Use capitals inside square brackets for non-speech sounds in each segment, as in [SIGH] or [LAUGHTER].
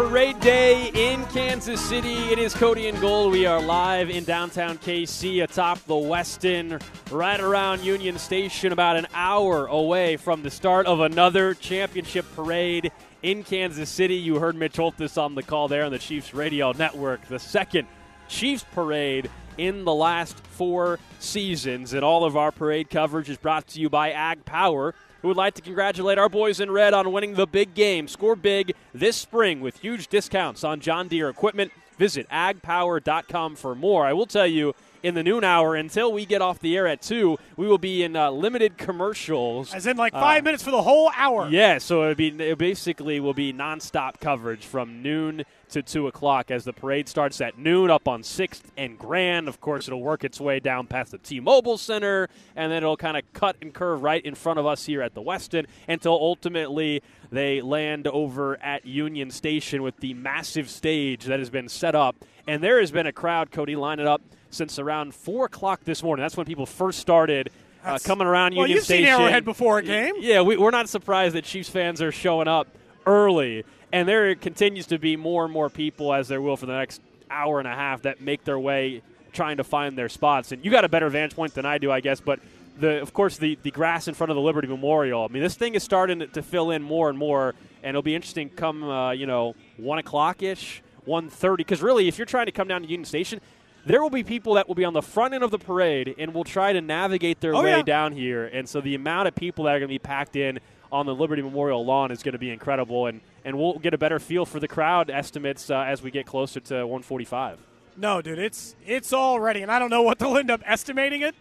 Parade Day in Kansas City. It is Cody and Gold. We are live in downtown KC atop the Westin, right around Union Station, about an hour away from the start of another championship parade in Kansas City. You heard Mitch Holthus on the call there on the Chiefs Radio Network. The second Chiefs parade in the last four seasons. And all of our parade coverage is brought to you by Ag Power who would like to congratulate our boys in red on winning the big game. Score big this spring with huge discounts on John Deere equipment. Visit agpower.com for more. I will tell you, in the noon hour until we get off the air at 2. We will be in uh, limited commercials. As in like five uh, minutes for the whole hour. Yeah, so it, be, it basically will be nonstop coverage from noon to 2 o'clock as the parade starts at noon up on 6th and Grand. Of course, it'll work its way down past the T Mobile Center, and then it'll kind of cut and curve right in front of us here at the Westin until ultimately they land over at Union Station with the massive stage that has been set up. And there has been a crowd, Cody, lining up since around 4 o'clock this morning. That's when people first started. Uh, coming around well, Union you've Station. seen Arrowhead before a game. Yeah, we, we're not surprised that Chiefs fans are showing up early and there continues to be more and more people, as there will for the next hour and a half, that make their way trying to find their spots. And you got a better vantage point than I do, I guess. But the, of course, the, the grass in front of the Liberty Memorial. I mean, this thing is starting to fill in more and more, and it'll be interesting come uh, you know one o'clock ish, one thirty. Because really, if you're trying to come down to Union Station, there will be people that will be on the front end of the parade and will try to navigate their oh, way yeah. down here. And so the amount of people that are going to be packed in on the Liberty Memorial lawn is going to be incredible. And and we'll get a better feel for the crowd estimates uh, as we get closer to 145. No, dude, it's it's already, and I don't know what they'll end up estimating it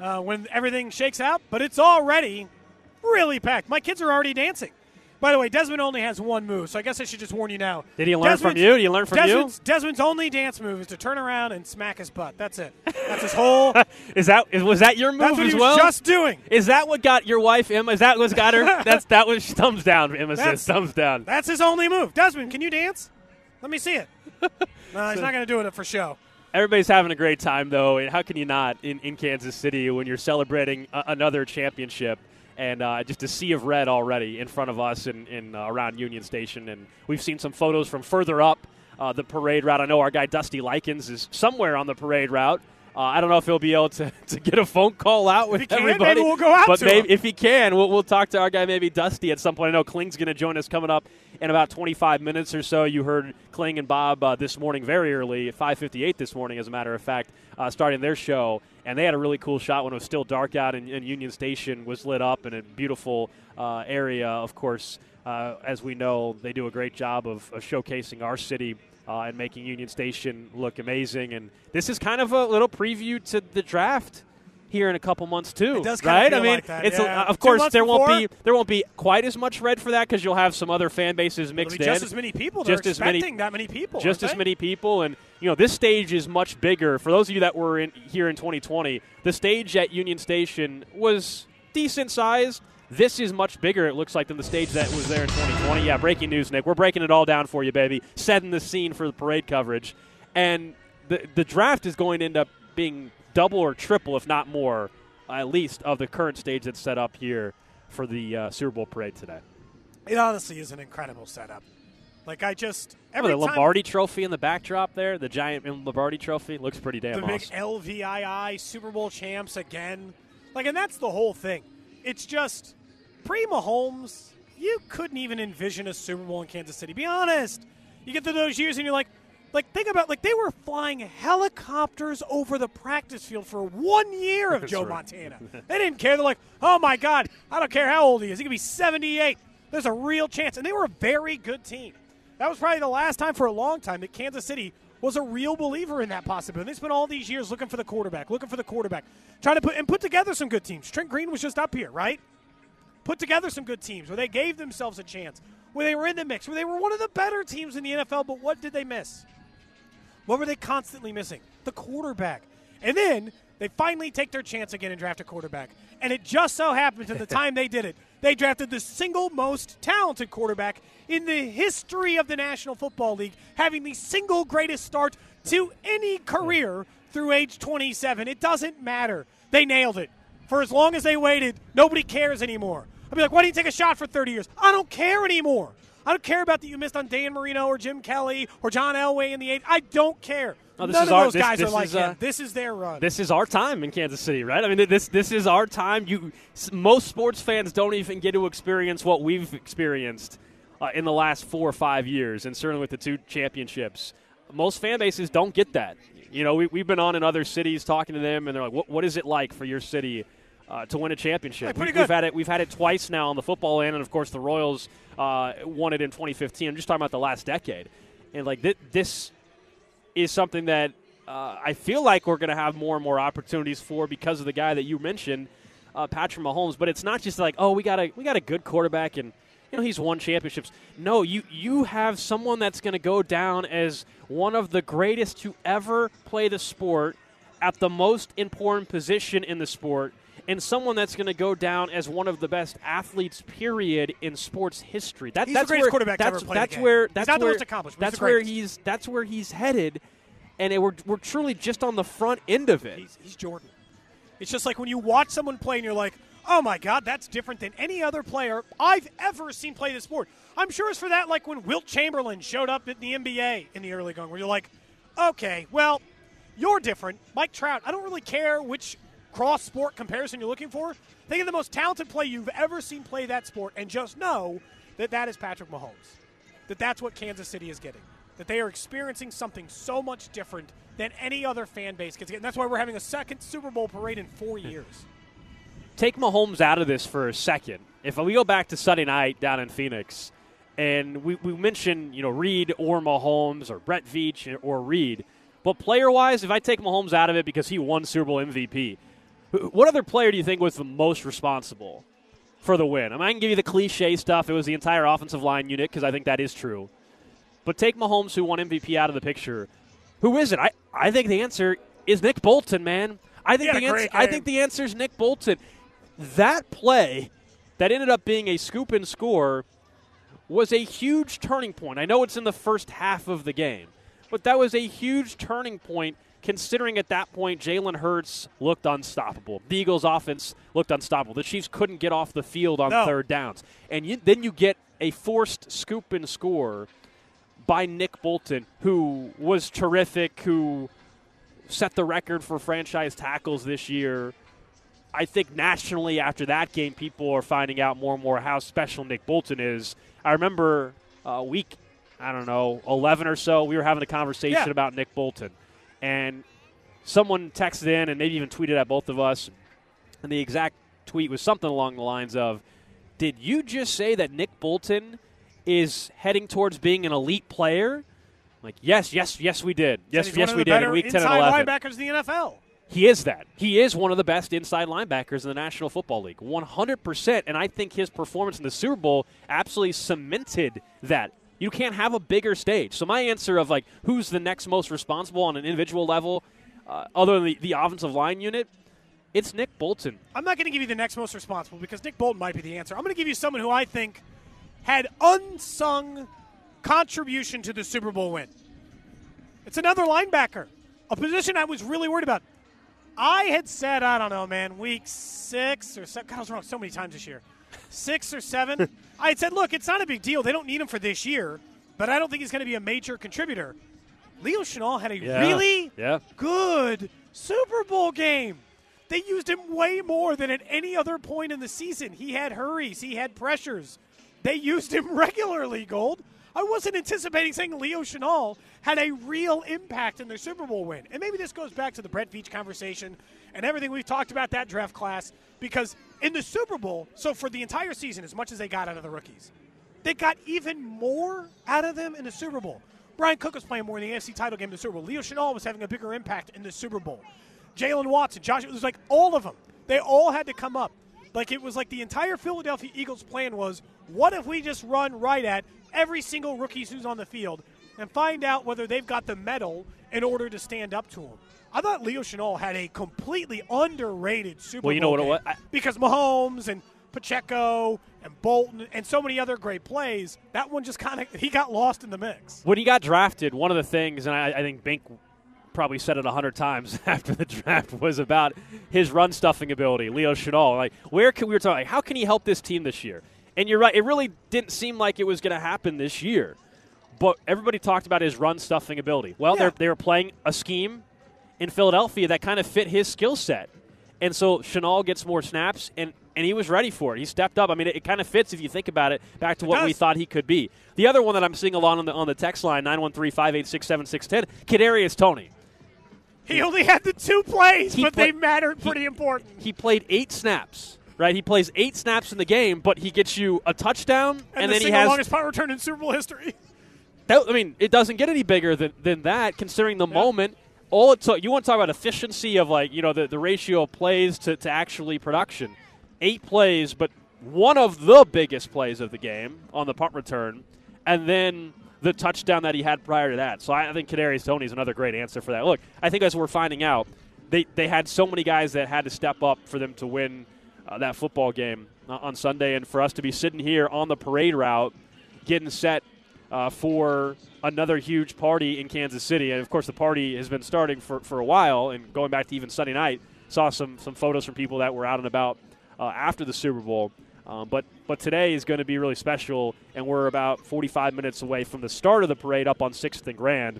uh, when everything shakes out, but it's already really packed. My kids are already dancing. By the way, Desmond only has one move, so I guess I should just warn you now. Did he learn Desmond's, from you? Did he learn from Desmond's, you? Desmond's only dance move is to turn around and smack his butt. That's it. That's his whole. [LAUGHS] is that was that your move That's what as he well? just doing. Is that what got your wife Emma? Is that what got her? [LAUGHS] That's that was thumbs down. Emma that's, says thumbs down. That's his only move. Desmond, can you dance? Let me see it. [LAUGHS] no, he's not going to do it for show. Everybody's having a great time though, and how can you not in, in Kansas City when you're celebrating a, another championship? And uh, just a sea of red already in front of us in, in uh, around Union Station. And we've seen some photos from further up uh, the parade route. I know our guy Dusty Likens is somewhere on the parade route. Uh, I don't know if he'll be able to, [LAUGHS] to get a phone call out with if he everybody. Can, maybe we'll go out but maybe, if he can, we'll, we'll talk to our guy maybe Dusty at some point. I know Kling's going to join us coming up in about 25 minutes or so. You heard Kling and Bob uh, this morning very early 5:58 this morning, as a matter of fact, uh, starting their show, and they had a really cool shot when it was still dark out and, and Union Station was lit up in a beautiful uh, area. Of course, uh, as we know, they do a great job of, of showcasing our city uh, and making Union Station look amazing. And this is kind of a little preview to the draft here in a couple months too. It does right? I mean, like that, it's yeah. a, of course there before, won't be there won't be quite as much red for that because you'll have some other fan bases mixed in. Just as many people. Just as many. That many people. Just as they? many people, and you know this stage is much bigger. For those of you that were in here in 2020, the stage at Union Station was decent sized this is much bigger, it looks like, than the stage that was there in 2020. Yeah, breaking news, Nick. We're breaking it all down for you, baby. Setting the scene for the parade coverage. And the, the draft is going to end up being double or triple, if not more, at least, of the current stage that's set up here for the uh, Super Bowl parade today. It honestly is an incredible setup. Like I just every oh, the Lombardi Trophy in the backdrop there, the giant Lombardi Trophy looks pretty damn the awesome. big LVII Super Bowl champs again. Like, and that's the whole thing. It's just pre Mahomes, you couldn't even envision a Super Bowl in Kansas City. Be honest. You get to those years and you're like, like think about like they were flying helicopters over the practice field for one year of Joe right. Montana. [LAUGHS] they didn't care. They're like, oh my God, I don't care how old he is. He could be 78. There's a real chance, and they were a very good team. That was probably the last time for a long time that Kansas City was a real believer in that possibility. They spent all these years looking for the quarterback, looking for the quarterback, trying to put and put together some good teams. Trent Green was just up here, right? put together some good teams where they gave themselves a chance, where they were in the mix, where they were one of the better teams in the NFL, but what did they miss? What were they constantly missing? The quarterback. And then they finally take their chance again and draft a quarterback. And it just so happens at the [LAUGHS] time they did it, they drafted the single most talented quarterback in the history of the National Football League, having the single greatest start to any career through age 27. It doesn't matter. They nailed it. For as long as they waited, nobody cares anymore. I'd be like, why do you take a shot for 30 years? I don't care anymore. I don't care about that you missed on Dan Marino or Jim Kelly or John Elway in the eighth. I don't care. No, this None is of our- those this- guys this are like is, uh, him. This is their run. this is our time in Kansas City, right? I mean, this this is our time. You most sports fans don't even get to experience what we've experienced uh, in the last four or five years, and certainly with the two championships. Most fan bases don't get that. You know, we, we've been on in other cities talking to them, and they're like, "What, what is it like for your city uh, to win a championship?" Hey, we, have had it. We've had it twice now on the football end, and of course, the Royals uh, won it in 2015. I'm just talking about the last decade, and like thi- this is something that uh, I feel like we're going to have more and more opportunities for because of the guy that you mentioned, uh, Patrick Mahomes. But it's not just like, oh, we got a we got a good quarterback and you know he's won championships. No, you you have someone that's going to go down as one of the greatest to ever play the sport at the most important position in the sport. And someone that's going to go down as one of the best athletes, period, in sports history. That, He's the that's greatest where, quarterback that's, ever play the That's where He's that's the where accomplished, he's that's the where he's that's where he's headed, and it, we're we're truly just on the front end of it. He's, he's Jordan. It's just like when you watch someone play and you're like, oh my God, that's different than any other player I've ever seen play this sport. I'm sure it's for that, like when Wilt Chamberlain showed up in the NBA in the early going, where you're like, okay, well, you're different. Mike Trout, I don't really care which cross sport comparison you're looking for. Think of the most talented play you've ever seen play that sport and just know that that is Patrick Mahomes. That that's what Kansas City is getting. That they are experiencing something so much different than any other fan base gets. And that's why we're having a second Super Bowl parade in four hmm. years. Take Mahomes out of this for a second. If we go back to Sunday night down in Phoenix, and we, we mentioned you know Reed or Mahomes or Brett Veach or Reed, but player wise, if I take Mahomes out of it because he won Super Bowl MVP, what other player do you think was the most responsible for the win? I mean, I can give you the cliche stuff. It was the entire offensive line unit because I think that is true. But take Mahomes, who won MVP, out of the picture. Who is it? I, I think the answer is Nick Bolton, man. I think the answer, I think the answer is Nick Bolton. That play that ended up being a scoop and score was a huge turning point. I know it's in the first half of the game, but that was a huge turning point considering at that point Jalen Hurts looked unstoppable. The Eagles' offense looked unstoppable. The Chiefs couldn't get off the field on No. third downs. And you, then you get a forced scoop and score by Nick Bolton, who was terrific, who set the record for franchise tackles this year. I think nationally after that game, people are finding out more and more how special Nick Bolton is. I remember uh, week, I don't know, 11 or so, we were having a conversation Yeah. about Nick Bolton. And someone texted in and maybe even tweeted at both of us. And the exact tweet was something along the lines of Did you just say that Nick Bolton is heading towards being an elite player? Like, yes, yes, yes, we did. Yes, yes, we did in week 10 and inside 11. linebackers in the NFL. He is that. He is one of the best inside linebackers in the National Football League. 100%. And I think his performance in the Super Bowl absolutely cemented that. You can't have a bigger stage. So, my answer of like who's the next most responsible on an individual level, uh, other than the, the offensive line unit, it's Nick Bolton. I'm not going to give you the next most responsible because Nick Bolton might be the answer. I'm going to give you someone who I think had unsung contribution to the Super Bowl win. It's another linebacker, a position I was really worried about. I had said, I don't know, man, week six or seven. God, I was wrong so many times this year. Six or seven. [LAUGHS] I said, look, it's not a big deal. They don't need him for this year, but I don't think he's going to be a major contributor. Leo Chenal had a really Yeah. good Super Bowl game. They used him way more than at any other point in the season. He had hurries, he had pressures. They used him [LAUGHS] regularly, Gold. I wasn't anticipating saying Leo Chenal had a real impact in their Super Bowl win. And maybe this goes back to the Brett Veach conversation and everything we've talked about that draft class because in the Super Bowl, so for the entire season, as much as they got out of the rookies, they got even more out of them in the Super Bowl. Bryan Cook was playing more in the AFC title game in the Super Bowl. Leo Chenal was having a bigger impact in the Super Bowl. Jaylen Watson, Josh, it was like all of them. They all had to come up. Like it was like the entire Philadelphia Eagles plan was what if we just run right at every single rookie who's on the field and find out whether they've got the mettle in order to stand up to him. I thought Leo Chenal had a completely underrated Super Bowl. Well, you Bowl know what it was? I- because Mahomes and Pacheco and Bolton and so many other great plays. That one just kind of he got lost in the mix. When he got drafted, one of the things, and I, I think Bink probably said it a hundred times [LAUGHS] after the draft, was about his run stuffing ability, Leo Chenal. Like, where can we were talking? Like, how can he help this team this year? And you're right, it really didn't seem like it was going to happen this year. But everybody talked about his run stuffing ability. Well, Yeah. they're, they were playing a scheme in Philadelphia that kind of fit his skill set. And so Chenal gets more snaps, and, and he was ready for it. He stepped up. I mean, it, it kind of fits if you think about it back to It what we thought he could be. The other one that I'm seeing along on the, on the text line, 913 586 7610, Kadarius Toney. He only had the two plays, He but play- they mattered he- pretty important. He played eight snaps, right? He plays eight snaps in the game, but he gets you a touchdown, And, and, the then he has longest punt return in Super Bowl history. That, I mean, it doesn't get any bigger than, than that, considering the moment. All it took, you want to talk about efficiency of like, you know, the, the ratio of plays to, to actually production. Eight plays, but one of the biggest plays of the game on the punt return, and then the touchdown that he had prior to that. So I think Kadarius Toney is another great answer for that. Look, I think as we're finding out, they, they had so many guys that had to step up for them to win uh, that football game uh, on Sunday, and for us to be sitting here on the parade route, getting set uh, for another huge party in Kansas City. And of course, the party has been starting for, for a while and going back to even Sunday night. Saw some, some photos from people that were out and about uh, after the Super Bowl. Um, but, but today is going to be really special, and we're about 45 minutes away from the start of the parade up on 6th and Grand,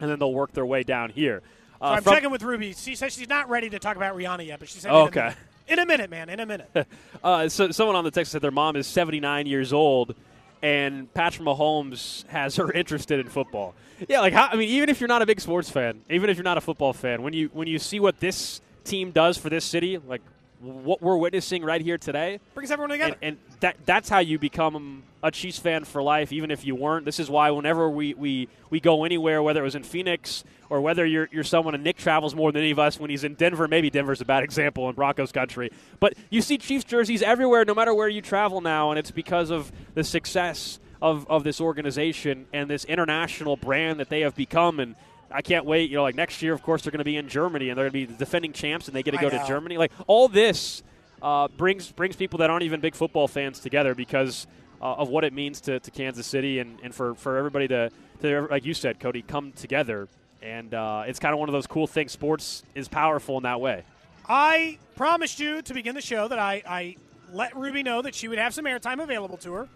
and then they'll work their way down here. So Uh, I'm from- checking with Ruby. She says she's not ready to talk about Rihanna yet, but she said Oh, in a okay. minute. In a minute, man. In a minute. [LAUGHS] Uh, so someone on the text said their mom is 79 years old, and Patrick Mahomes has her [LAUGHS] interested in football. Yeah, like how, I mean, even if you're not a big sports fan, even if you're not a football fan, when you when you see what this team does for this city, like what we're witnessing right here today, Brings everyone together. and, and that that's how you become a Chiefs fan for life, even if you weren't. This is why whenever we, we, we go anywhere, whether it was in Phoenix or whether you're, you're someone, and Nick travels more than any of us when he's in Denver. Maybe Denver's a bad [LAUGHS] example in Broncos country. But you see Chiefs jerseys everywhere, no matter where you travel now, and it's because of the success of, of this organization and this international brand that they have become. And I can't wait. You know, like next year, of course, they're going to be in Germany and they're going to be the defending champs, and they get to go to Germany. Like all this uh, brings brings people that aren't even big football fans together because uh, of what it means to, to Kansas City and, and for, for everybody to, to, like you said, Cody, come together. And uh, it's kind of one of those cool things. Sports is powerful in that way. I promised you to begin the show that I, I let Ruby know that she would have some airtime available to her.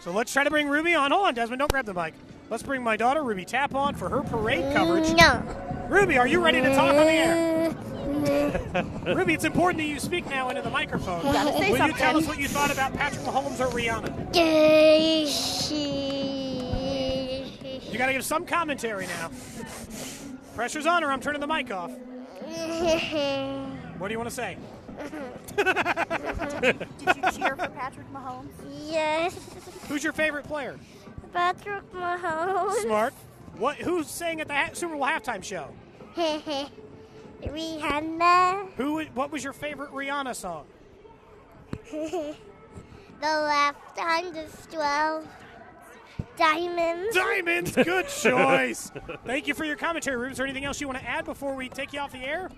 So let's try to bring Ruby on. Hold on, Desmond. Don't grab the mic. Let's bring my daughter, Ruby Tapp, on for her parade mm, coverage. No. Ruby, are you ready to talk on the air? Mm, mm. Ruby, it's important that you speak now into the microphone. Gotta say Will you tell us what you thought about Patrick Mahomes or Rihanna? You got to give some commentary now. Pressure's on her. I'm turning the mic off. [LAUGHS] What do you want to say? [LAUGHS] [LAUGHS] Did you cheer for Patrick Mahomes? Yes. Who's your favorite player? Patrick Mahomes. Smart. What? Who's saying at the ha- Super Bowl halftime show? [LAUGHS] Rihanna. Who? What was your favorite Rihanna song? [LAUGHS] The left hand is 12 diamonds. Diamonds. Good [LAUGHS] choice. Thank you for your commentary, Ruben. Is there anything else you want to add before we take you off the air?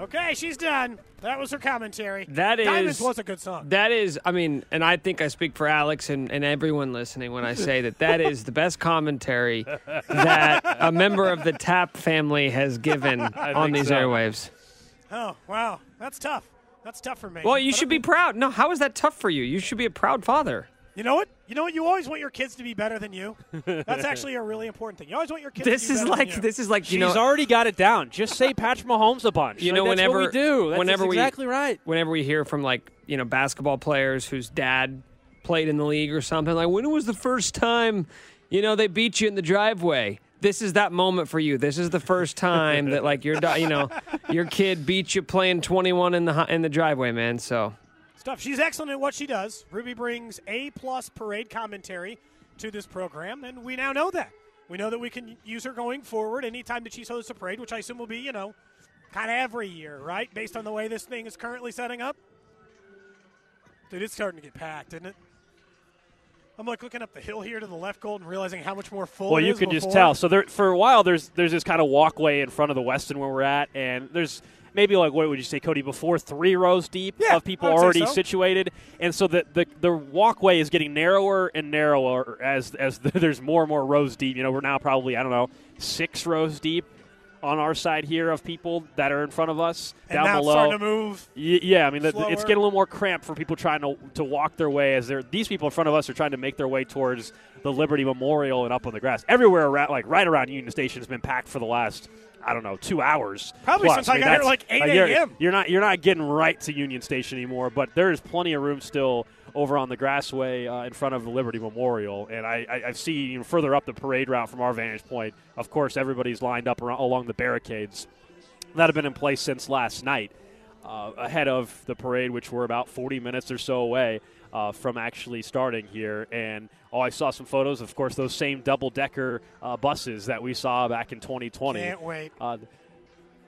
Okay, she's done. That was her commentary. That is Diamonds was a good song. That is, I mean, and I think I speak for Alex and, and everyone listening when I say that that is the best commentary that a member of the Tapp family has given [LAUGHS] on these so. airwaves. Oh wow, that's tough. That's tough for me. Well, you But should be proud. No, how is that tough for you? You should be a proud father. You know what? You know what? You always want your kids to be better than you. That's actually a really important thing. You always want your kids. This to be is better like than you. this is like you She's know already got it down. Just say Patrick [LAUGHS] Mahomes a bunch. You Like, know, that's whenever what we do. That's, whenever that's we exactly right. Whenever we hear from like you know basketball players whose dad played in the league or something, like when was the first time you know they beat you in the driveway? This is that moment for you. This is the first time that like your you know your kid beat you playing 21 in the hu- in the driveway, man. So stuff. She's excellent at what she does. Ruby brings A plus parade commentary to this program, and we now know that. We know that we can use her going forward anytime that she's hosts a parade, which I assume will be, you know, kind of every year, right? Based on the way this thing is currently setting up. Dude, it's starting to get packed, isn't it? I'm like looking up the hill here to the left, Gold, and realizing how much more full. Well, you can just tell. So there, for a while, there's there's this kind of walkway in front of the Westin where we're at, and there's maybe like what would you say, Cody, before three rows deep Yeah, of people I would say already so. situated, and so the, the the walkway is getting narrower and narrower as as [LAUGHS] there's more and more rows deep. You know, we're now probably I don't know six rows deep. On our side here of people that are in front of us And down below. starting to move. Y- Yeah, I mean, the, it's getting a little more cramped for people trying to to walk their way as they're these people in front of us are trying to make their way towards the Liberty Memorial and up on the grass. Everywhere around, like right around Union Station, has been packed for the last. I don't know, two hours. Probably plus. since I got here like, 8 you're- a.m.. You're not you're not getting right to Union Station anymore, but there is plenty of room still over on the grassway uh, in front of the Liberty Memorial. And I, I, I see further up the parade route from our vantage point. Of course, everybody's lined up around, along the barricades that have been in place since last night, uh, ahead of the parade, which we're about 40 minutes or so away uh, from actually starting here. And oh, I saw some photos, of course, those same double decker uh, buses that we saw back in 2020. Can't wait. Uh,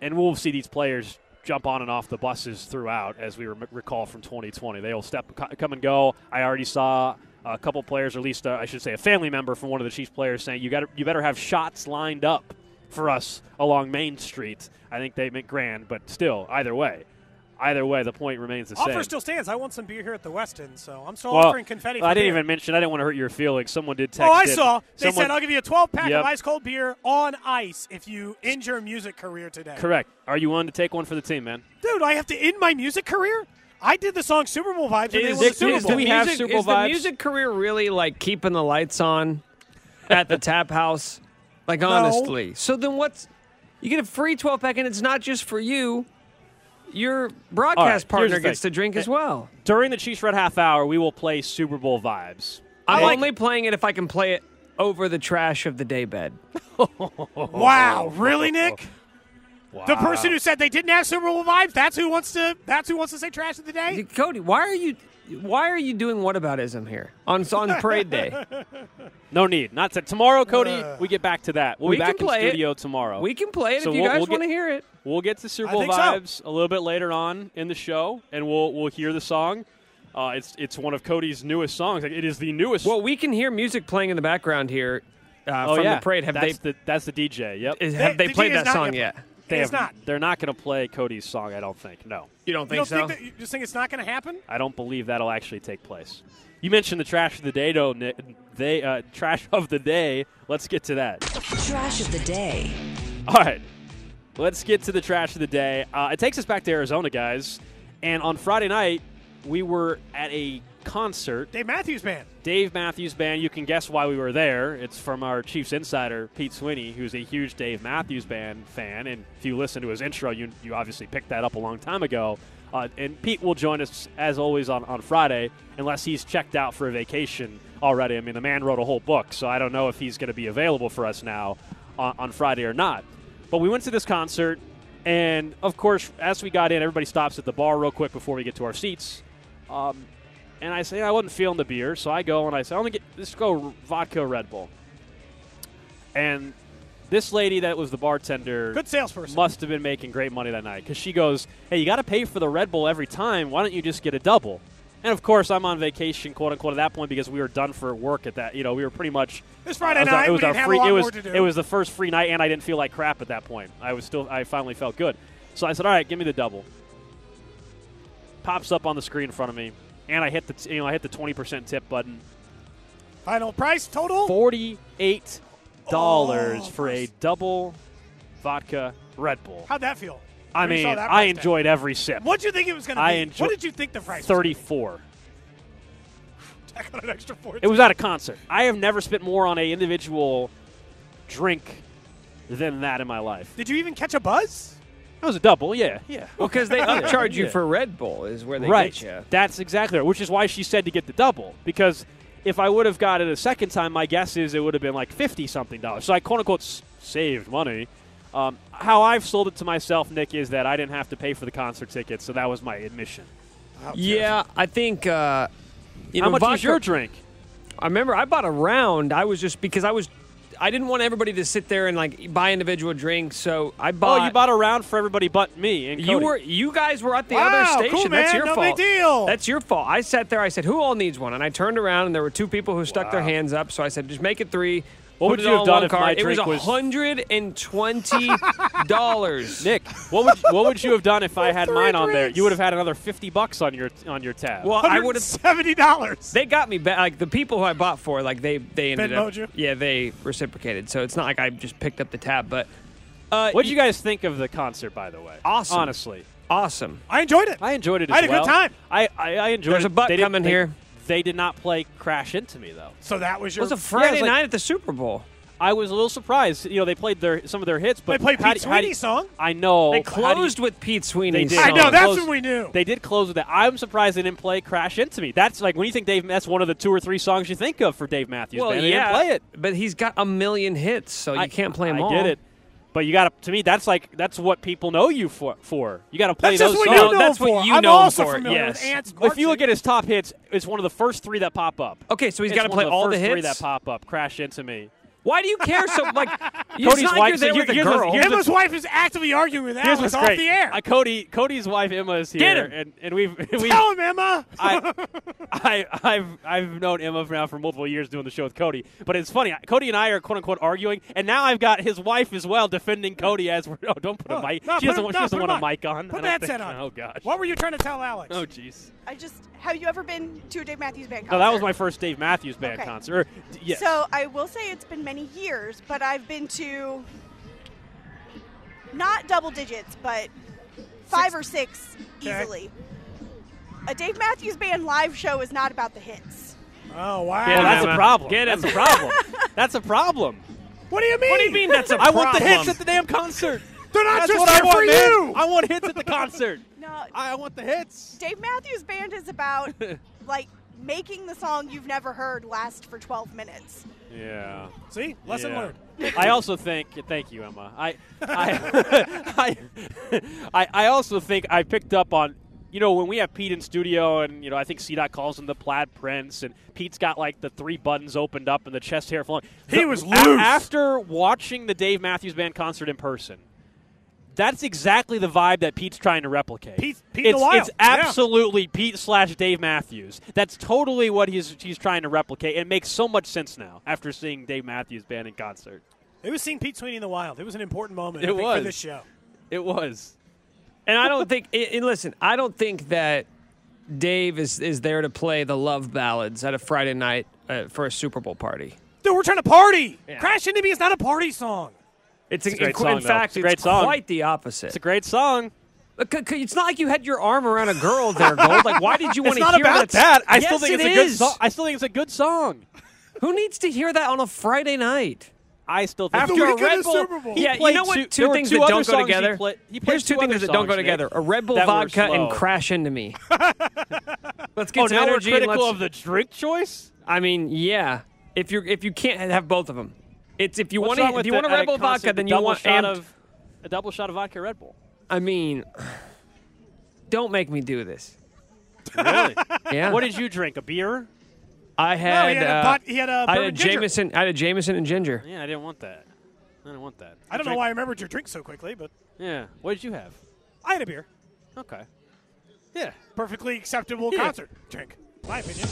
and we'll see these players jump on and off the buses throughout, as we recall from 2020. They'll step, co- come and go. I already saw a couple players, or at least uh, I should say, a family member from one of the Chiefs players saying, "You got, you better have shots lined up for us along Main Street." I think they meant grand, but still, either way, either way, the point remains the Offer same. still stands. I want some beer here at the Westin, so I'm still well, offering confetti. For I didn't beer. even mention. I didn't want to hurt your feelings. Someone did text. Oh, I in. saw. They Someone- said I'll give you a 12 pack Yep. of ice cold beer on ice if you end your music career today. Correct. Are you willing to take one for the team, man? Dude, I have to end my music career? I did the song Super Bowl vibes when they Is, won the Nick, Super is- Bowl. do we have music, Super Bowl is vibes? the music career really like keeping the lights on at the tap house? Like honestly. So then what's you get a free 12 pack and it's not just for you. Your broadcast All right, here's the partner gets to drink as well. During the Chiefs Red Half Hour, we will play Super Bowl vibes. I'm like- only playing it if I can play it over the trash of the daybed. [LAUGHS] Wow, really, Nick? Wow. [LAUGHS] The person who said they didn't have Super Bowl vibes, that's who wants to that's who wants to say trash of the day? Cody, why are you why are you doing whataboutism here on on [LAUGHS] parade day? No need. Not to, tomorrow, Cody. we get back to that. We'll We be back can in play it. studio tomorrow. We can play it So if you we'll- guys we'll want to hear it. We'll get to Super I Bowl think so. vibes a little bit later on in the show, and we'll we'll hear the song. Uh, it's it's one of Cody's newest songs. Like, it is the newest. Well, we can hear music playing in the background here uh, oh from yeah, the parade. Have that's they the that's the DJ. Yep. is, have they the played DJ that song yet. yet? They it's have- not. They're not going to play Cody's song. I don't think. No, You don't You think don't so? think that you just think it's not going to happen? I don't believe that'll actually take place. You mentioned the trash of the day, though. Nick. They uh, trash of the day. Let's get to that. Trash of the day. All right, let's get to the trash of the day. Uh, it takes us back to Arizona, guys. And on Friday night, we were at a concert. Dave Matthews Band. Dave Matthews Band. You can guess why we were there. It's from our Chiefs insider, Pete Sweeney, who's a huge Dave Matthews Band fan. And if you listen to his intro, you, you obviously picked that up a long time ago. Uh, and Pete will join us, as always, on, on Friday, unless he's checked out for a vacation already. I mean, the man wrote a whole book, so I don't know if he's going to be available for us now on, on Friday or not. But we went to this concert, and of course, as we got in, everybody stops at the bar real quick before we get to our seats. Um, and I say I wasn't feeling the beer, so I go and I say, "I'm gonna get let's go vodka Red Bull." And this lady that was the bartender Good salesperson. must have been making great money that night because she goes, "Hey, you got to pay for the Red Bull every time. Why don't you just get a double?" And of course, I'm on vacation, quote unquote, at that point because we were done for work at that. You know, we were pretty much. It's Friday it was our- night. It was our free. it was more to do. it was the first free night, and I didn't feel like crap at that point. I was still. I finally felt good. So I said, "All right, give me the double." Pops up on the screen in front of me, and I hit the you know I hit the 20% tip button. Final price total. Forty-eight dollars Oh, for a double vodka Red Bull. How'd that feel? I When you saw mean, I tag? enjoyed every sip. What'd you think it was going to be? I enjoy- what did you think the price? be? Thirty-four. [LAUGHS] Tack on an extra four. It was at a concert. I have never spent more on a individual drink than that in my life. Did you even catch a buzz? It was a double, yeah, yeah. Well, because they [LAUGHS] Yeah, upcharge you yeah. for Red Bull is where they right. get you. Right, that's exactly right. Which is why she said to get the double because if I would have got it a second time, my guess is it would have been like fifty something dollars. So I quote unquote s- saved money. Um, how I've sold it to myself, Nick, is that I didn't have to pay for the concert tickets, so that was my admission. Yeah, I think. Uh, you How know, much vodka, was your drink? I remember I bought a round. I was just because I was, I didn't want everybody to sit there and like buy individual drinks. So I bought. oh, you bought a round for everybody but me and You were, you guys were at the Wow, other station. cool, That's man. your No fault. big deal. That's your fault. I sat there. I said, "Who all needs one?" And I turned around, and there were two people who stuck their hands up. So I said, "Just make it three. What would you all have in done one if card. my It was drink was- hundred and twenty dollars. [LAUGHS] Nick, what would what would you have done if I had three mine on there? You would have had another fifty bucks on your on your tab. Well, I would have. seventy dollars. They got me back. Like the people who I bought for, like they they ended up. Venmo'd you? Yeah, they reciprocated. So it's not like I just picked up the tab, but Uh, What did you guys think of the concert, by the way? Awesome. Honestly, Awesome. I enjoyed it. I enjoyed it. I had as a good time. I I, I enjoyed. There's it. a butt They coming they- here. They did not play "Crash Into Me" though. So that was It your. was a Friday like- night at the Super Bowl. I was a little surprised. You know, they played their some of their hits, but they played how Pete do- how do- Sweeney's song. I know. They How do you- closed with Pete Sweeney's did. I know. That's Close- when we knew. They did close with that. I'm surprised they didn't play "Crash Into Me." That's like when you think Dave. That's one of the two or three songs you think of for Dave Matthews. well, Band. They yeah, didn't play it. but he's got a million hits, so you I- can't play them I all. get it, but you got to. To me, that's like that's what people know you for. For you got to play That's those what songs. you No, know that's him what for. you I'm know also for, yes. If you look at his top hits, it's one of the first three that pop up. Okay, so he's got to play all first the three hits. that pop up. Crash into me. Why do you care so? Like, [LAUGHS] it's Cody's not like wife- you're there so with a here's girl. here's Emma's wife is actively arguing with Alex off great. the air. Uh, Cody, Cody's wife Emma is here, Get him. and and we've [LAUGHS] we Tell him, Emma. I, [LAUGHS] I, I've I've known Emma for now for multiple years doing the show with Cody. But it's funny. Cody and I are quote unquote arguing, and now I've got his wife as well defending Cody as we're. Oh, don't put a Oh, mic. no, she put doesn't. him- want no, doesn't want him a mic on. Put I the don't headset think- on. Oh gosh. What were you trying to tell Alex? Oh jeez. I just have you ever been to a Dave Matthews Band concert? No, that was my first Dave Matthews Band Okay. concert. Or, yes. So I will say it's been many years, but I've been to not double digits, but five or six Okay. easily. A Dave Matthews Band live show is not about the hits. Oh wow. Get well, that's a problem. Get him. That's a problem. [LAUGHS] that's a problem. What do you mean? What do you mean that's a problem? I want the hits at the damn concert. They're not That's just what I want, for man. you. I want hits at the concert. [LAUGHS] No, I want the hits. Dave Matthews Band is about [LAUGHS] like making the song you've never heard last for 12 minutes. Yeah. See, lesson Yeah. learned. [LAUGHS] I also think. Thank you, Emma. I, [LAUGHS] I, I, I, I also think I picked up on. You know, when we have Pete in studio, and you know, I think CDOT calls him the plaid prince, and Pete's got like the three buttons opened up and the chest hair flowing. He The- was a- loose. after watching the Dave Matthews Band concert in person. That's exactly the vibe that Pete's trying to replicate. Pete- Pete it's, the Wild. it's Yeah. absolutely Pete slash Dave Matthews. That's totally what he's he's trying to replicate. It makes so much sense now after seeing Dave Matthews Band in concert. It was seeing Pete Sweeney in the wild. It was an important moment It I think, was. for this show. It was. And I don't [LAUGHS] think. And and listen, I don't think that Dave is is there to play the love ballads at a Friday night uh, for a Super Bowl party. Dude, we're trying to party. Yeah. Crash into me is not a party song. It's, a great in, song, in fact, It's a great it's song. quite the opposite. It's a great song. Look, c- c- It's not like you had your arm around a girl there, Gold. Like, why did you want [LAUGHS] It's to not hear about that? that. I yes, still think it it's a good is. song. I still think it's a good song. Who needs to hear that on a Friday night? I still think After the a Red Bull, Super Bowl. yeah, He you know what? two- Two, things two that don't go songs he together. he Here's two two things that don't go songs, Nick, together: a Red Bull that vodka and crash into me. [LAUGHS] let's get Oh, some now we're energy. critical let's- of the drink choice. I mean, yeah. If you're if you can't have both of them, it's if you want to if you want a at Red Bull vodka, then you double want shot amped- of a double shot of vodka Red Bull. I mean, don't make me do this. Really? [LAUGHS] Yeah. what did you drink? A beer? I had? no, he had uh, a, bot- he had a I had a. Jameson. I had a Jameson and ginger. Yeah, I didn't want that. I didn't want that. I don't know why I remembered your drink so quickly, but Yeah. What did you have? I had a beer. Okay. Yeah. Perfectly acceptable Yeah. concert drink, my opinion.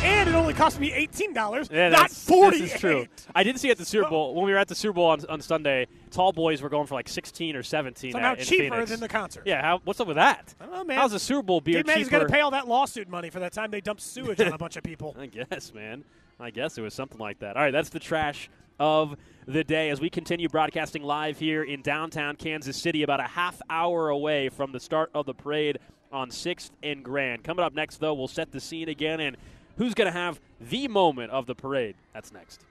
And it only cost me eighteen dollars, Yeah, not forty. This is true. I did see at the Super Bowl when we were at the Super Bowl on, on Sunday. Tall boys were going for like sixteen or seventeen. Somehow at, cheaper Phoenix. than the concert. Yeah. How, what's up with that? I don't know, man. How's a Super Bowl beer cheaper? got to pay all that lawsuit money for that time they dumped sewage on a bunch of people. [LAUGHS] I guess, man. I guess it was something like that. All right, that's the trash of the day as we continue broadcasting live here in downtown Kansas City, about a half hour away from the start of the parade on 6th and Grand. Coming up next, though, we'll set the scene again and who's going to have the moment of the parade. That's next.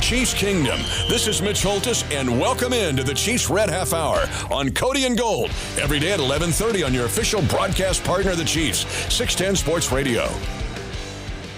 Chiefs Kingdom. This is Mitch Holthus, and welcome into the Chiefs Red Half Hour on Cody and Gold every day at 11:30 on your official broadcast partner, the Chiefs, 610 Sports Radio.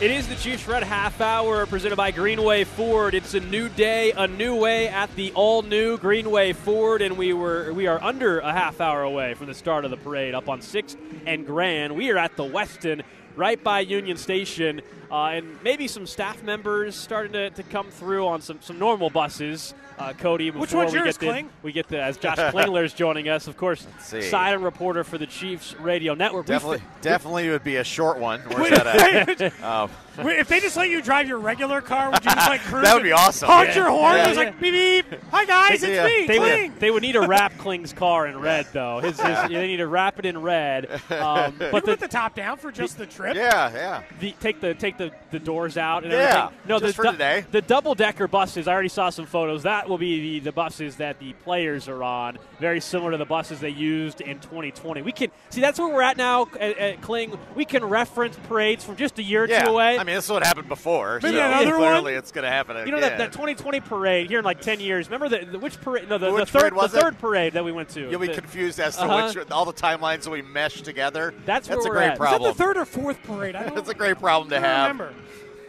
It is the Chiefs Red Half Hour presented by Greenway Ford. It's a new day, a new way at the all-new Greenway Ford, and we were we are under a half hour away from the start of the parade up on Sixth and Grand. We are at the Westin, right by Union Station, uh, and maybe some staff members starting to, to come through on some, some normal buses. Uh, Cody, before Which one's we yours, get the, Kling? we get the as Josh Klingler is joining us, of course, see. silent reporter for the Chiefs Radio Network. Definitely, fi- definitely would be a short one. Where's that at? Um, Wait, if they just let you drive your regular car, would you just like [LAUGHS] cruise? That would be awesome. Honk Yeah. your horn. Yeah. It's like beep beep. Hi guys, it's Yeah. me, They Kling. would, they would need to wrap [LAUGHS] Kling's car in red, though. His, his, they need to wrap it in red. [LAUGHS] Um, But but put the, the top down for just the the trip. Yeah, yeah. the, take the take the, the doors out and Yeah, everything. No, just the, for du- today. The double decker buses. I already saw some photos. That will be the, the buses that the players are on. Very similar to the buses they used in 2020. We can see that's where we're at now at, at Kling. We can reference parades from just a year or Yeah. two away. I mean, this is what happened before. Maybe so another clearly one? it's going to happen again. you know that, that 2020 parade here in like 10 years. Remember the, the which parade? No, the, the third the third parade that we went to. You'll be The- confused as to Uh-huh. which all the timelines we mesh together. That's That's a great at. Is that the Is that the third or fourth parade? I [LAUGHS] don't, It's a great problem to have. remember.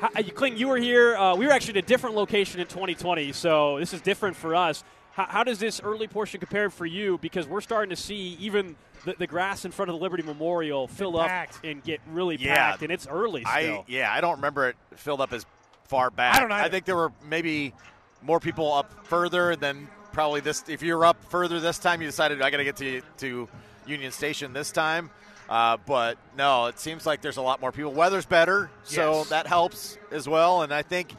How, uh, Kling, you were here. Uh, we were actually at a different location in 2020, so this is different for us. How, how does this early portion compare for you? Because we're starting to see even the, the grass in front of the Liberty Memorial fill up and get really Yeah. packed, and it's early I still. yeah, I don't remember it filled up as far back. I don't either. think there were maybe more people up further than probably this. If you're up further this time, you decided I got to get to to Union Station this time. Uh, but no, it seems like there's a lot more people. Weather's better, so Yes. that helps as well. And I think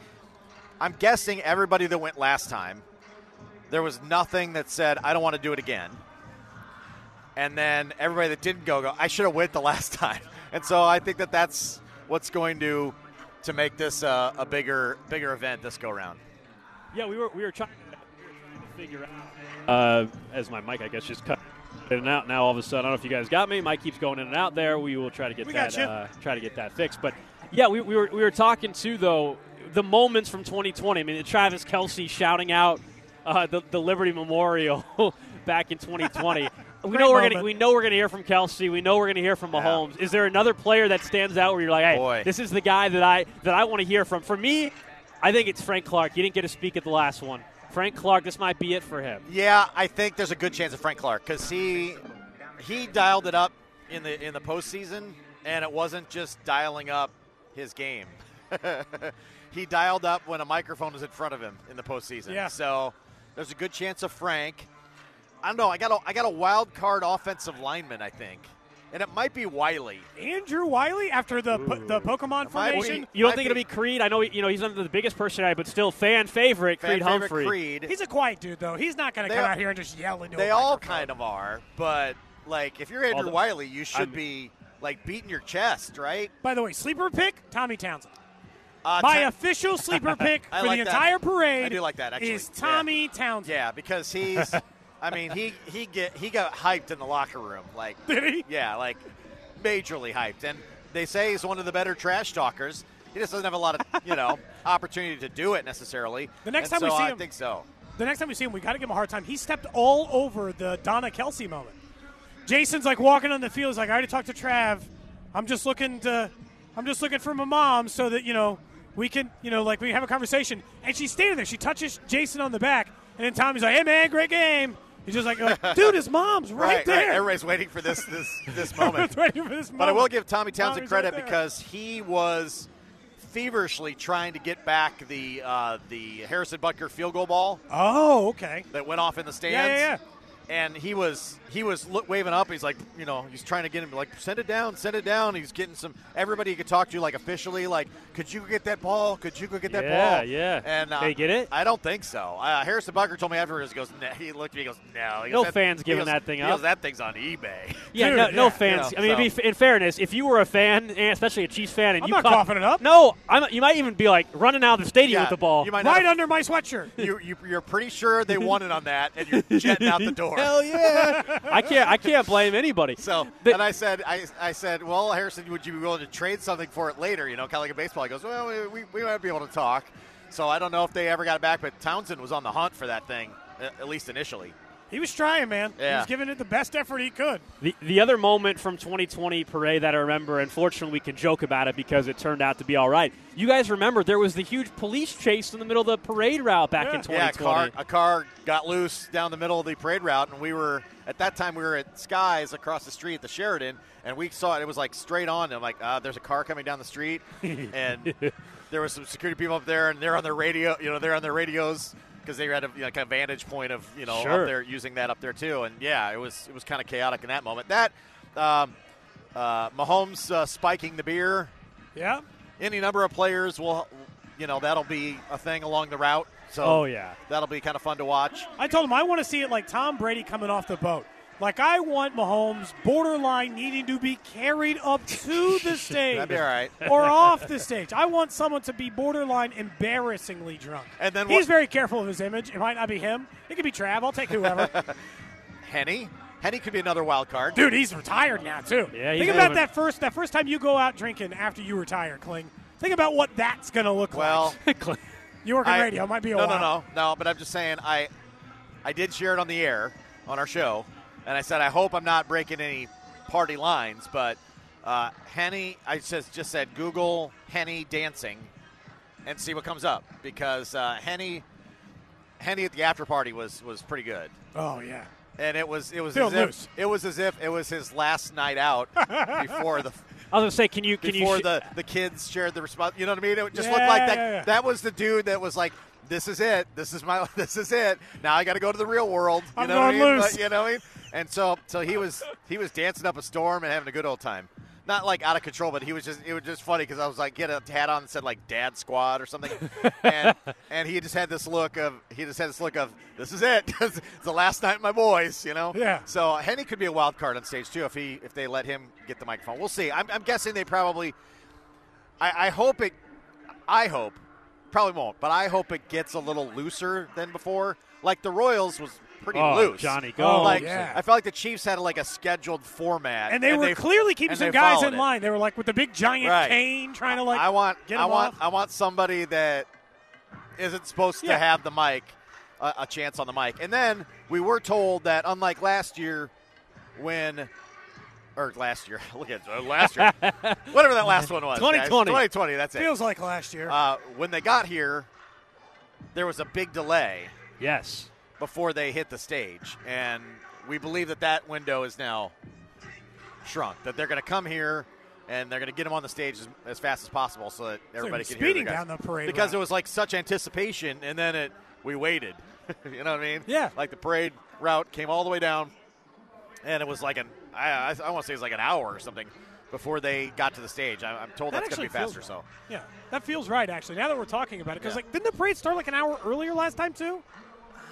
I'm guessing everybody that went last time, there was nothing that said I don't want to do it again. And then everybody that didn't go, go I should have went the [LAUGHS] last time. And so I think that that's what's going to to make this uh, a bigger bigger event this go round. yeah, we were we were trying, we were trying to figure out uh, as my mic, I guess, just cut in and out. Now all of a sudden, I don't know if you guys got me. Mike keeps going in and out there. We will try to get We that got you. uh, try to get that fixed. But yeah, we, we were we were talking too though the moments from 2020. I mean, Travis Kelce shouting out uh, the the Liberty Memorial [LAUGHS] back in 2020. [LAUGHS] We know we're gonna we know we're gonna hear from Kelce. We know we're gonna hear from Mahomes. Is there another player that stands out where you're like, hey, Boy. this is the guy that I that I want to hear from? For me, I think it's Frank Clark. He didn't get to speak at the last one. Frank Clark, this might be it for him. Yeah, I think there's a good chance of Frank Clark because he he dialed it up in the in the postseason, and it wasn't just dialing up his game. [LAUGHS] he dialed up when a microphone was in front of him in the postseason. Yeah. So there's a good chance of Frank. I don't know. I got a I got a wild card offensive lineman. I think, and it might be Wylie. Andrew Wylie after the po- the Pokemon might be. formation. You don't think be- it'll be Creed? I know you know he's not the biggest personality, but still fan favorite. Fan Creed favorite Humphrey. Creed. He's a quiet dude though. He's not going to come all- out here and just yell into. They a all kind of are, but like if you're Andrew Although- Wylie, you should I'm- be like beating your chest, right? By the way, sleeper pick Tommy Townsend. Uh, My Ty- official sleeper [LAUGHS] pick for like the that. entire parade. I do like that, actually. Is Yeah. Tommy Townsend? Yeah, because he's. [LAUGHS] I mean, he he get he got hyped in the locker room, like Did he? yeah, like majorly hyped. And they say he's one of the better trash talkers. He just doesn't have a lot of you know [LAUGHS] opportunity to do it necessarily. The next And time we so see I him- think so. The next time we see him, we got to give him a hard time. He stepped all over the Donna Kelce moment. Jason's like walking on the field. He's like, I already talked to Trav. I'm just looking to, I'm just looking for my mom so that you know we can, you know, like we have a conversation. And she's standing there. She touches Jason on the back, and then Tommy's like, Hey man, great game. He's just like, Dude, his mom's right, there. Everybody's waiting for this this this [LAUGHS] moment. Waiting for this But I will give Tommy Townsend Tommy's credit there. because he was feverishly trying to get back the uh, the Harrison Butker field goal ball Oh, okay. that went off in the stands. Yeah, yeah, yeah. And he was he was look, waving up. He's like, you know, he's trying to get him like send it down, send it down. He's getting some everybody he could talk to like officially, like, could you get that ball? Could you go get that Yeah, ball? yeah. yeah. And uh, They get it? I don't think so. Uh, Harrison Butker told me afterwards. He goes, nah. he looked at me. He goes, no. He No goes, that- fans giving goes- that thing he up. Goes, that thing's on eBay. Yeah, [LAUGHS] Dude, no, no yeah, fans. you I mean, so- be, in fairness, if you were a fan, especially a Chiefs fan, and I'm you not caught- coughing it up. No, I'm, you might even be like running out of the stadium Yeah, with the ball. You might not Right have- under my sweatshirt. [LAUGHS] you, you, you're pretty sure they won it on that, and you're [LAUGHS] jetting out the door. Hell yeah! I can't. I can't blame anybody. So, The- and I said, I, I said, well, Harrison, would you be willing to trade something for it later? You know, kind of like a baseball. He goes, well, we, we, we might be able to talk. So I don't know if they ever got it back, but Townsend was on the hunt for that thing, at least initially. He was trying, man. He was giving it the best effort he could. The, the other moment from 2020 parade that I remember, unfortunately, we can joke about it because it turned out to be all right. You guys remember there was the huge police chase in the middle of the parade route back in 2020. Yeah, a car, a car got loose down the middle of the parade route, and we were at that time we were at Skies across the street at the Sheraton, and we saw it. It was like straight on. And I'm like, uh, there's a car coming down the street, [LAUGHS] and there was some security people up there, and they're on their radio. You know, they're on their radios because they had a you know, kind of vantage point of you know Sure. up there using that up there too. And yeah, it was it was kind of chaotic in that moment. That um, uh, Mahomes uh, spiking the beer Yeah. any number of players will, you know, that'll be a thing along the route. So Oh, yeah. that'll be kind of fun to watch. I told him I want to see it like Tom Brady coming off the boat. Like I want Mahomes borderline needing to be carried up to [LAUGHS] the stage. That'd be all right. or [LAUGHS] off the stage. I want someone to be borderline embarrassingly drunk. And then he's what- very careful of his image. It might not be him. It could be Trav. I'll take whoever. [LAUGHS] Henny. Henny could be another wild card. Dude, he's retired now too. Yeah, he's Think about moving. that first that first time you go out drinking after you retire, Kling. Think about what that's gonna look like. Well, like. You work in I- radio. It might be a no, while. no, no, no. But I'm just saying, I, I did share it on the air on our show, and I said I hope I'm not breaking any party lines. But uh, Henny, I just just said Google Henny dancing, and see what comes up because uh, Henny, Henny at the after party was was pretty good. Oh yeah. And it was it was Feel as if loose. it was as if it was his last night out [LAUGHS] before the I was gonna say, can you can before you sh- the, the kids shared the response. You know what I mean? It just Yeah, looked like that. yeah, yeah. That was the dude that was like, "This is it. This is my. [LAUGHS] This is it. Now I got to go to the real world." You I'm know what I going mean? loose. But, you know what I mean? And so, so he was he was dancing up a storm and having a good old time. Not like out of control, but he was just it was just funny because I was like, get a hat on that said like Dad Squad or something, [LAUGHS] and and he just had this look of he just had this look of this is it. [LAUGHS] it's the last night, my boys. You know. Yeah. So uh, Henny could be a wild card on stage too if he if they let him get the microphone. We'll see. I'm, I'm guessing they probably. I, I hope it. I hope, probably won't, but I hope it gets a little looser than before. Like the Royals was pretty Oh, loose. Johnny, go. Oh, like yeah. I felt like the Chiefs had like a scheduled format, And they were clearly keeping some guys followed in it. line. They were like with the big giant Right. cane trying to like I want. get I want. off. I want somebody that isn't supposed Yeah. to have the mic, a, a chance on the mic. And then we were told that unlike last year, when. Or last year, [LAUGHS] look at uh, last year, whatever that last one was. guys. 2020. 2020. That's it. Feels like last year. Uh, when they got here, there was a big delay yes. before they hit the stage, and we believe that that window is now shrunk. That they're going to come here and they're going to get them on the stage as, as fast as possible, so that everybody you're can hear speeding the guys. down the parade because route. it was like such anticipation, and then it we waited. [LAUGHS] you know what I mean? Yeah. Like the parade route came all the way down, and it was like an I, I, I want to say it was like an hour or something before they got to the stage. I, I'm told That that's going to be faster. feels So. yeah, that feels right actually. Now that we're talking about it, because Yeah. like didn't the parade start like an hour earlier last time too?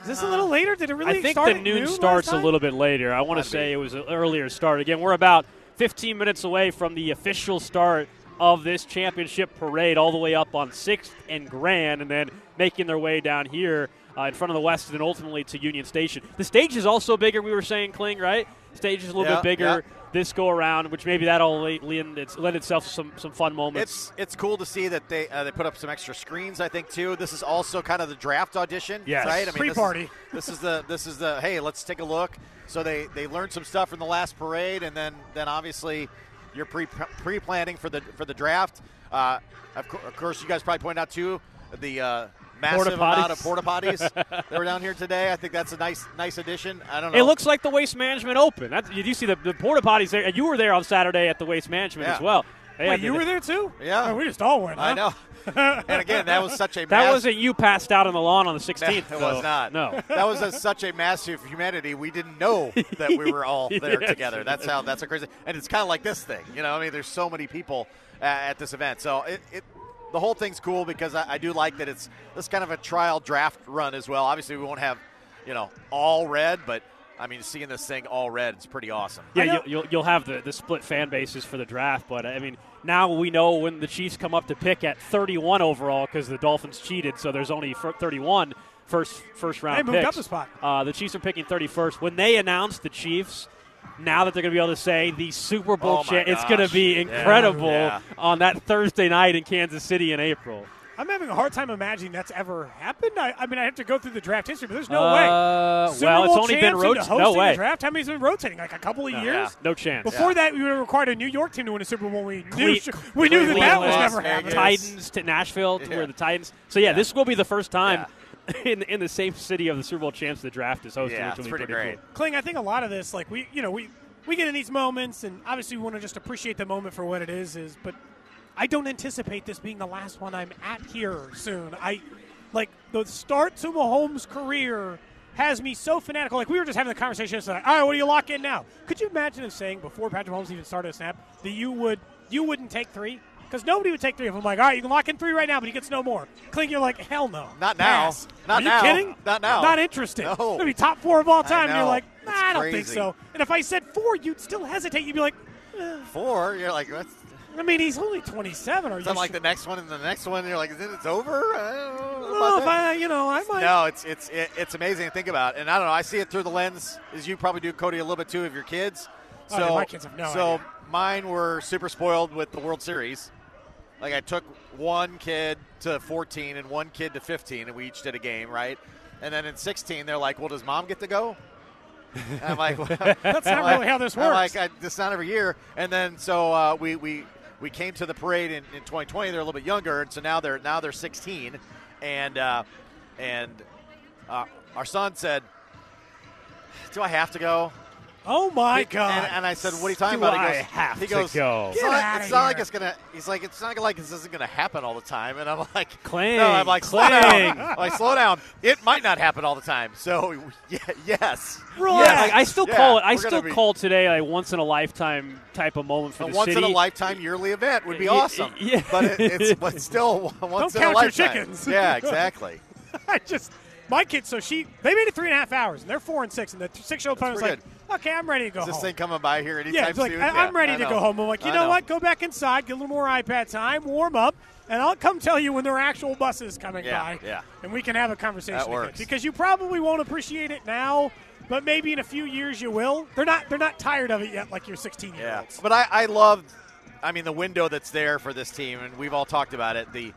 Is this a little later? Did it really I think start the at noon last starts a little bit later. I want to say be. it was an earlier start. Again, we're about 15 minutes away from the official start of this championship parade, all the way up on Sixth and Grand, and then making their way down here uh, in front of the West and ultimately to Union Station. The stage is also bigger. We were saying, Kling, right? Stage is a little Yeah, bit bigger yeah. this go around, which maybe that'll lend, it's, lend itself to some some fun moments. It's it's cool to see that they uh, they put up some extra screens. I think too. This is also kind of the draft audition, Yes. right? I mean, Pre-party. This is, this is the this is the hey, let's take a look. So they they learned some stuff from the last parade, and then then obviously you're pre pre planning for the for the draft. Uh, of, cour- of course, you guys probably pointed out too the. Uh, Massive Porta amount of porta potties [LAUGHS] that were down here today. I think that's a nice, nice addition. I don't know. It looks like the Waste Management Open. That's, you do see the, the porta potties there. You were there on Saturday at the Waste Management Yeah. as well. They Wait, you were there too? Yeah. Oh, we just all went. I know. [LAUGHS] and again, that was such a That mass- wasn't you passed out on the lawn on the [LAUGHS] 16th. it though. was not. No. that was a, such a massive humanity. We didn't know that we were all there Yes. together. That's how. That's a crazy. And it's kind of like this thing. You know, I mean, there's so many people uh, at this event. So it, it, the whole thing's cool because I, I do like that it's this kind of a trial draft run as well. Obviously, we won't have, you know, all red, but I mean, seeing this thing all red, it's pretty awesome. Yeah, you'll, you'll, you'll have the, the split fan bases for the draft, but I mean, now we know when the Chiefs come up to pick at 31 overall because the Dolphins cheated, so there's only fir- 31 first first round They moved picks. up a spot. Uh, the Chiefs are picking 31st. When they announce the Chiefs, now that they're going to be able to say the Super Bowl Oh my champ, it's going to be incredible Yeah. on that Thursday night in Kansas City in April. I'm having a hard time imagining that's ever happened. I, I mean, I have to go through the draft history, but there's no Uh, way. Super well, it's Bowl only been rotating. hosting No way. The draft. How many's been rotating? Like a couple of years. yeah. No chance. Before that, we would have required a New York team to win a Super Bowl. We knew, Cle- we knew that that was Las never Vegas. happening. Titans to Nashville, to Yeah. where the Titans. So yeah, Yeah. this will be the first time [LAUGHS] in in the same city of the Super Bowl champs the draft is hosted. Yeah, which it's pretty pretty great. cool. Kling, I think a lot of this, like we, you know, we we get in these moments, and obviously we want to just appreciate the moment for what it is. Is but I don't anticipate this being the last one I'm at here soon. I like the start to Mahomes' career has me so fanatical. Like we were just having the conversation yesterday. All right, what do you lock in now? Could you imagine him saying before Patrick Mahomes even started a snap that you would you wouldn't take three? Because nobody would take three of them. Like, all right, you can lock in three right now, but he gets no more. Kling, you're like, hell no. Not now. Pass. Not Are you now. kidding? Not now. Not interested. No. Going to be top four of all time. And you're like, nah, It's I don't think so. And if I said four, you'd still hesitate. You'd be like, eh. Four, you're like, that's I mean, he's only 27. Are you not like sure? the next one and the next one. You're like, is it, it's over? I don't know Well, if. I, you know, I might. No, it's it's it, it's amazing to think about, and I don't know. I see it through the lens, as you probably do, Cody, a little bit too, of your kids. Oh, So yeah, my kids have no so idea. mine were super spoiled with the World Series. Like I took one kid to 14 and one kid to 15, and we each did a game, right? And then in 16, they're like, "Well, does mom get to go?" And I'm like, [LAUGHS] well, [LAUGHS] That's I'm not like- really how this I'm works. like, I, this not every year. And then so uh, we we we came to the parade in, in 2020. They're a little bit younger, and so now they're now they're 16, and uh, and uh, our son said, "Do I have to go?" Oh my He- God! And, and I said, "What are you talking Do about?" He goes, have he to goes, go? It's, Get not, outta it's not like it's gonna. He's like, it's not like this isn't gonna happen all the time. And I'm like, Clang, No, I'm like, slow clang. down. I'm like, slow down. It might not happen all the time. So, [LAUGHS] yeah, yes. Relax. Yeah, like, I still Yeah, call it. I still be- call today a once in a lifetime type of moment for A the once city. in a lifetime yearly event would be Y- y- awesome. [LAUGHS] yeah. But it, it's but [LAUGHS] still once in a count your lifetime. chickens. Yeah, exactly. I just my kids. So she they made it three and a half hours, and they're four and six, and the six year old That's was like, pretty "Okay, I'm ready to go Is this home." thing coming by here anytime yeah, it's like soon? I, Yeah, I'm ready to go home. I'm like, you I know, what? Go back inside, get a little more iPad time, warm up, and I'll come tell you when there are actual buses coming Yeah, by. yeah. and we can have a conversation That works. because you probably won't appreciate it now. But maybe in a few years you will. They're not. They're not tired of it yet, like your 16 year Yeah, olds. but I, I love, I mean, the window that's there for this team, and we've all talked about it. The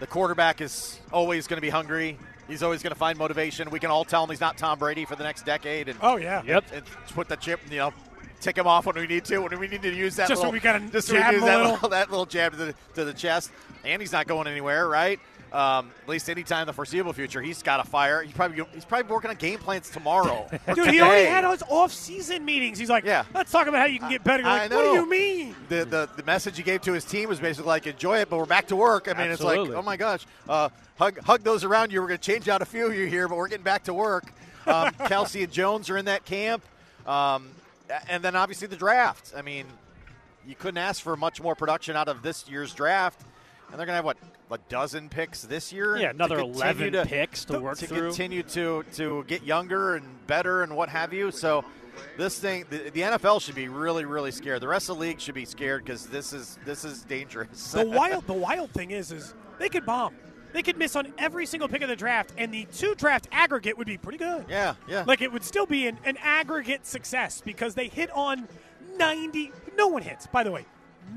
the quarterback is always going to be hungry. He's always going to find motivation. We can all tell him he's not Tom Brady for the next decade, and Oh yeah. Yep. and put the chip, you know, tick him off when we need to. When we need to use that, Just when little, we gotta just when we jab use him a that little. [LAUGHS] that little jab to the to the chest. And he's not going anywhere, right? Um, at least anytime in the foreseeable future, he's got a fire. He's probably he's probably working on game plans tomorrow. or [LAUGHS] Dude, he already had his off-season meetings. He's like, Yeah. let's talk about how you can get better. You're I like, what do you mean? the, the the message he gave to his team was basically like, enjoy it, but we're back to work. I mean, it's like, oh my gosh, uh, hug hug those around you. We're going to change out a few of you here, but we're getting back to work. Um, [LAUGHS] Kelce and Jones are in that camp, um, and then obviously the draft. I mean, you couldn't ask for much more production out of this year's draft, and they're going to have what a dozen picks this year. Yeah, to another 11 to- picks to work to through. continue to to get younger and better and what have you. So this thing, the, the NFL should be really, really scared. The rest of the league should be scared because this is this is dangerous. The [LAUGHS] wild, the wild thing is, is they could bomb. They could miss on every single pick of the draft, and the two draft aggregate would be pretty good. yeah, yeah. Like it would still be an, an aggregate success because they hit on 90. No one hits, by the way.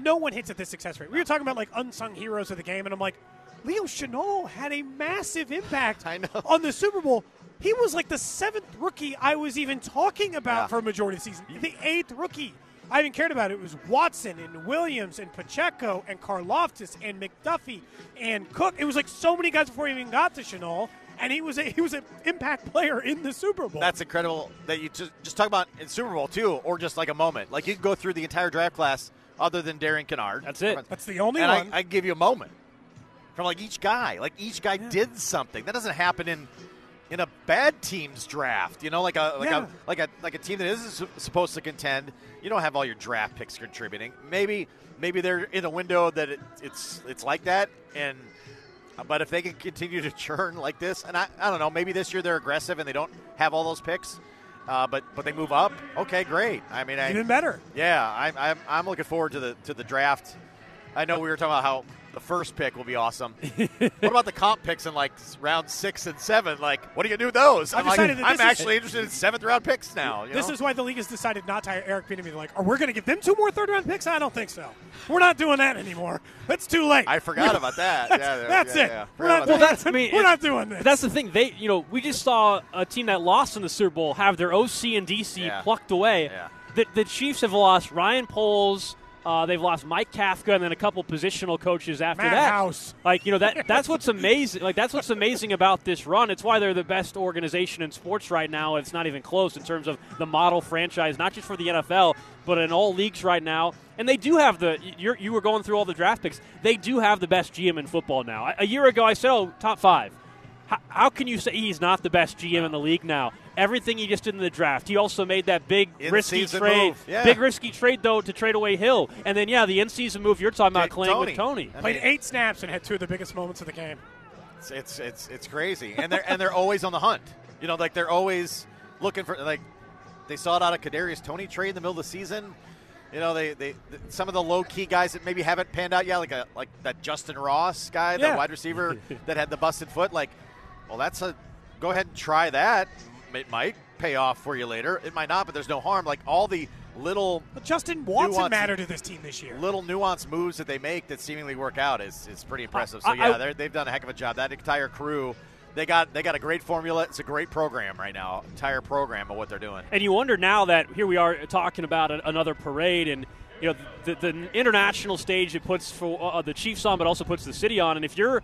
No one hits at this success rate. We were talking about like unsung heroes of the game, and I'm like, Leo Chenal had a massive impact [LAUGHS] on the Super Bowl. He was like the seventh rookie I was even talking about Yeah. for a majority of the season. The eighth rookie I even cared about. It was Watson and Williams and Pacheco and Karlaftis and McDuffie and Cook. It was like so many guys before he even got to Chenal, and he was a he was an impact player in the Super Bowl. That's incredible that you just just talk about in Super Bowl too, or just like a moment. Like you can go through the entire draft class other than Darian Kinnard. That's it. That's the only and one. I give you a moment from like each guy. Like each guy did something. That doesn't happen in in a bad team's draft. You know, like a like Yeah. a like a like a team that isn't su- supposed to contend. You don't have all your draft picks contributing. Maybe maybe they're in a window that it, it's it's like that and. But if they can continue to [LAUGHS] churn like this, and I, I don't know, maybe this year they're aggressive and they don't have all those picks, uh, but but they move up. Okay, great. I mean, I, even better. yeah, I'm, I'm, I'm looking forward to the to the draft. I know we were talking about how the first pick will be awesome. [LAUGHS] what about the comp picks in like round six and seven? Like, what are you gonna do with those? I've I'm, like, that I'm this is- actually interested in seventh round picks now. you This know? is why the league has decided not to hire Eric Bieniemy. They're like, are we going to give them two more third round picks? I don't think so. We're not doing that anymore. It's too late. I forgot about [LAUGHS] that. That's, yeah, that's yeah, it. yeah. We're not. about doing that. [LAUGHS] that's- I mean, we're not doing this. That's the thing. They, you know, we just saw a team that lost in the Super Bowl have their OC and DC Yeah. plucked away. Yeah. The, the Chiefs have lost Ryan Poles. Uh, they've lost Mike Kafka and then a couple positional coaches after Matt that. House. Like you know that [LAUGHS] that's what's amazing. Like that's what's amazing about this run. It's why they're the best organization in sports right now. It's not even close in terms of the model franchise, not just for the NFL, but in all leagues right now. And they do have the. You're, you were going through all the draft picks. They do have the best GM in football now. A- A year ago, I said, "Oh, top five. How, how can you say he's not the best GM in the league now? Everything he just did in the draft. He also made that big risky In-season trade. yeah. Big risky trade though to trade away Hill. And then yeah, the in-season move you're talking about, Take Claying with Toney. Toney. I Played mean, eight snaps and had two of the biggest moments of the game. It's, it's it's it's crazy, and they're and they're always on the hunt. You know, like they're always looking for like they saw it out of Kadarius Toney trade in the middle of the season. You know, they, they some of the low key guys that maybe haven't panned out yet, like a like that Justyn Ross guy, Yeah. the wide receiver [LAUGHS] that had the busted foot. Like, well, that's a go ahead and try that. It might pay off for you later. It might not, but there's no harm. Like all the little But Justin Watson Nuance- mattered to this team this year. little nuanced moves that they make that seemingly work out is, is pretty impressive. So I- yeah, I- they're, they've done a heck of a job. That entire crew, they got they got a great formula. It's a great program right now. Entire program of what they're doing. And you wonder now that here we are talking about a, another parade, and you know the, the international stage it puts for uh, the Chiefs on, but also puts the city on. And if you're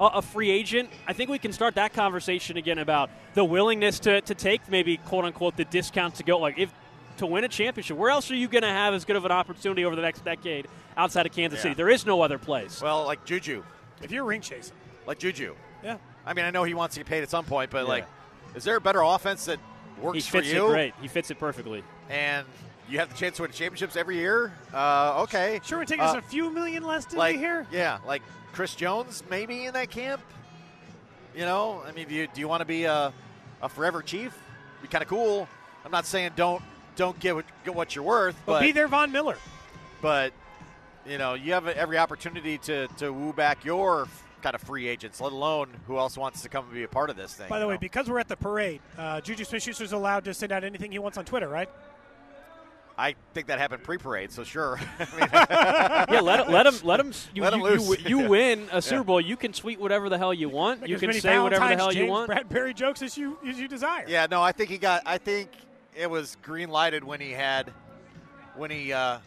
a, a free agent, I think we can start that conversation again about the willingness to, to take maybe quote unquote the discount to go like if to win a championship. Where else are you going to have as good of an opportunity over the next decade outside of Kansas Yeah. City? There is no other place. Well, like Juju, If you're ring chasing, like Juju. yeah. I mean, I know he wants to get paid at some point, but Yeah. like, is there a better offense that works he for fits you? it great. He fits it perfectly. And you have the chance to win championships every year. Uh, okay, Sure, would take us Uh, a few million less to like be here. yeah, like Chris Jones maybe in that camp. You know, I mean, do you, do you want to be a, a forever chief? Be kind of cool. I'm not saying don't don't get what, get what you're worth, But but be there, Von Miller. but you know you have every opportunity to to woo back your kind of free agents, let alone who else wants to come and be a part of this thing. By the way, know? because we're at the parade, uh, Juju Smith-Schuster's allowed to send out anything he wants on Twitter, right? I think that happened pre-parade, so sure. [LAUGHS] I mean, yeah, let, let him let him [LAUGHS] you, Let him you, you, loose. you [LAUGHS] win a Super Yeah. Bowl. You can tweet whatever the hell you want. Like you can many say whatever the hell James you want. Bradberry jokes as you as you desire. yeah, no, I think he got. I think it was green lighted when he had when he uh,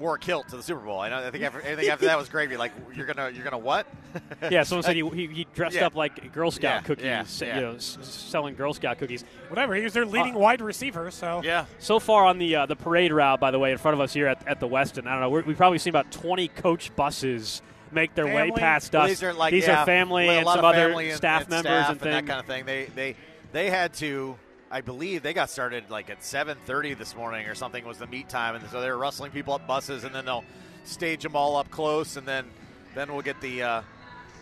wore a kilt to the Super Bowl. I know. I think after, anything [LAUGHS] after that was gravy. Like you're gonna you're gonna what? Yeah, someone said he, [LAUGHS] he, he dressed Yeah. up like Girl Scout Yeah, cookies, yeah, yeah. you know, s- selling Girl Scout cookies. Whatever. He was their leading Uh, wide receiver. So yeah. So far on the uh, the parade route, by the way, in front of us here at, at the Westin, I don't know, we're, we've probably seen about 20 coach buses make their way Family? past Well, us. these are like these yeah, are family and some other family and- staff and members staff and that things. kind of thing. They they they had to. I believe they got started like at 7:30 this morning or something was the meet time, and so they were rustling people up buses, and then they'll stage them all up close, and then then we'll get the uh,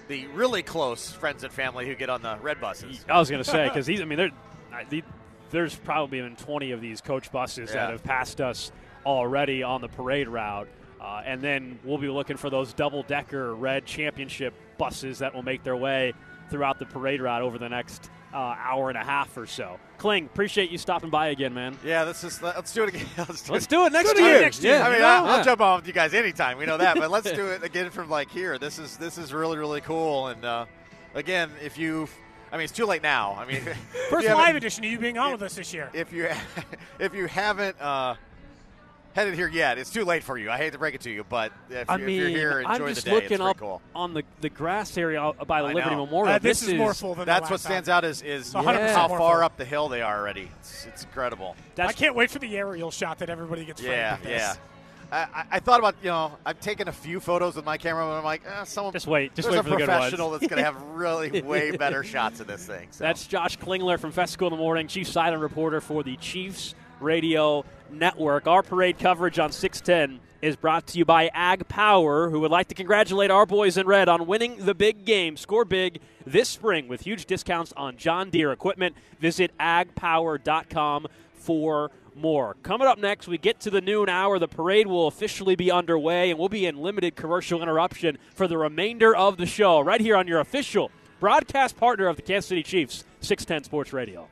the really close friends and family who get on the red buses. I was going to say because these, I mean, there, I- there's probably been 20 of these coach buses that have passed us already on the parade route, uh, and then we'll be looking for those double-decker red championship buses that will make their way throughout the parade route over the next uh, hour and a half or so. Kling, appreciate you stopping by again, man. Yeah, let's just let's do it again. [LAUGHS] Let's do Let's it. do it next do it year. next year. Yeah, I mean, you I'll, know? I'll jump on with you guys anytime. We know that, but let's [LAUGHS] do it again from like here. This is this is really really cool. And uh, again, if you, I mean, it's too late now. I mean, [LAUGHS] first live edition of you being on with us this year. If you if you haven't uh, headed here yet, it's too late for you. I hate to break it to you, but if, I you, mean, if you're here, enjoy I'm just the day. looking it's pretty up cool. on the, the grass area by the I Liberty know. Memorial. Uh, this, is more full than the That's last what stands time. out is is 100% how far up the hill they are already. It's, it's incredible. That's I can't wait for the aerial shot that everybody gets Yeah, with this. yeah. I, I- I thought about you know I've taken a few photos with my camera, but I'm like, eh, someone Just wait. Just there's wait a for the good ones. professional that's going to have [LAUGHS] really way better shots of this thing. So. That's Josh Klingler from Fescoe in the Morning, Chief Silent Reporter for the Chiefs Radio Network. Our parade coverage on 610 is brought to you by Ag Power, who would like to congratulate our boys in red on winning the big game. Score big this spring with huge discounts on John Deere equipment. Visit agpower.com for more. Coming up next, we get to the noon hour. The parade will officially be underway, and we'll be in limited commercial interruption for the remainder of the show right here on your official broadcast partner of the Kansas City Chiefs, 610 Sports Radio.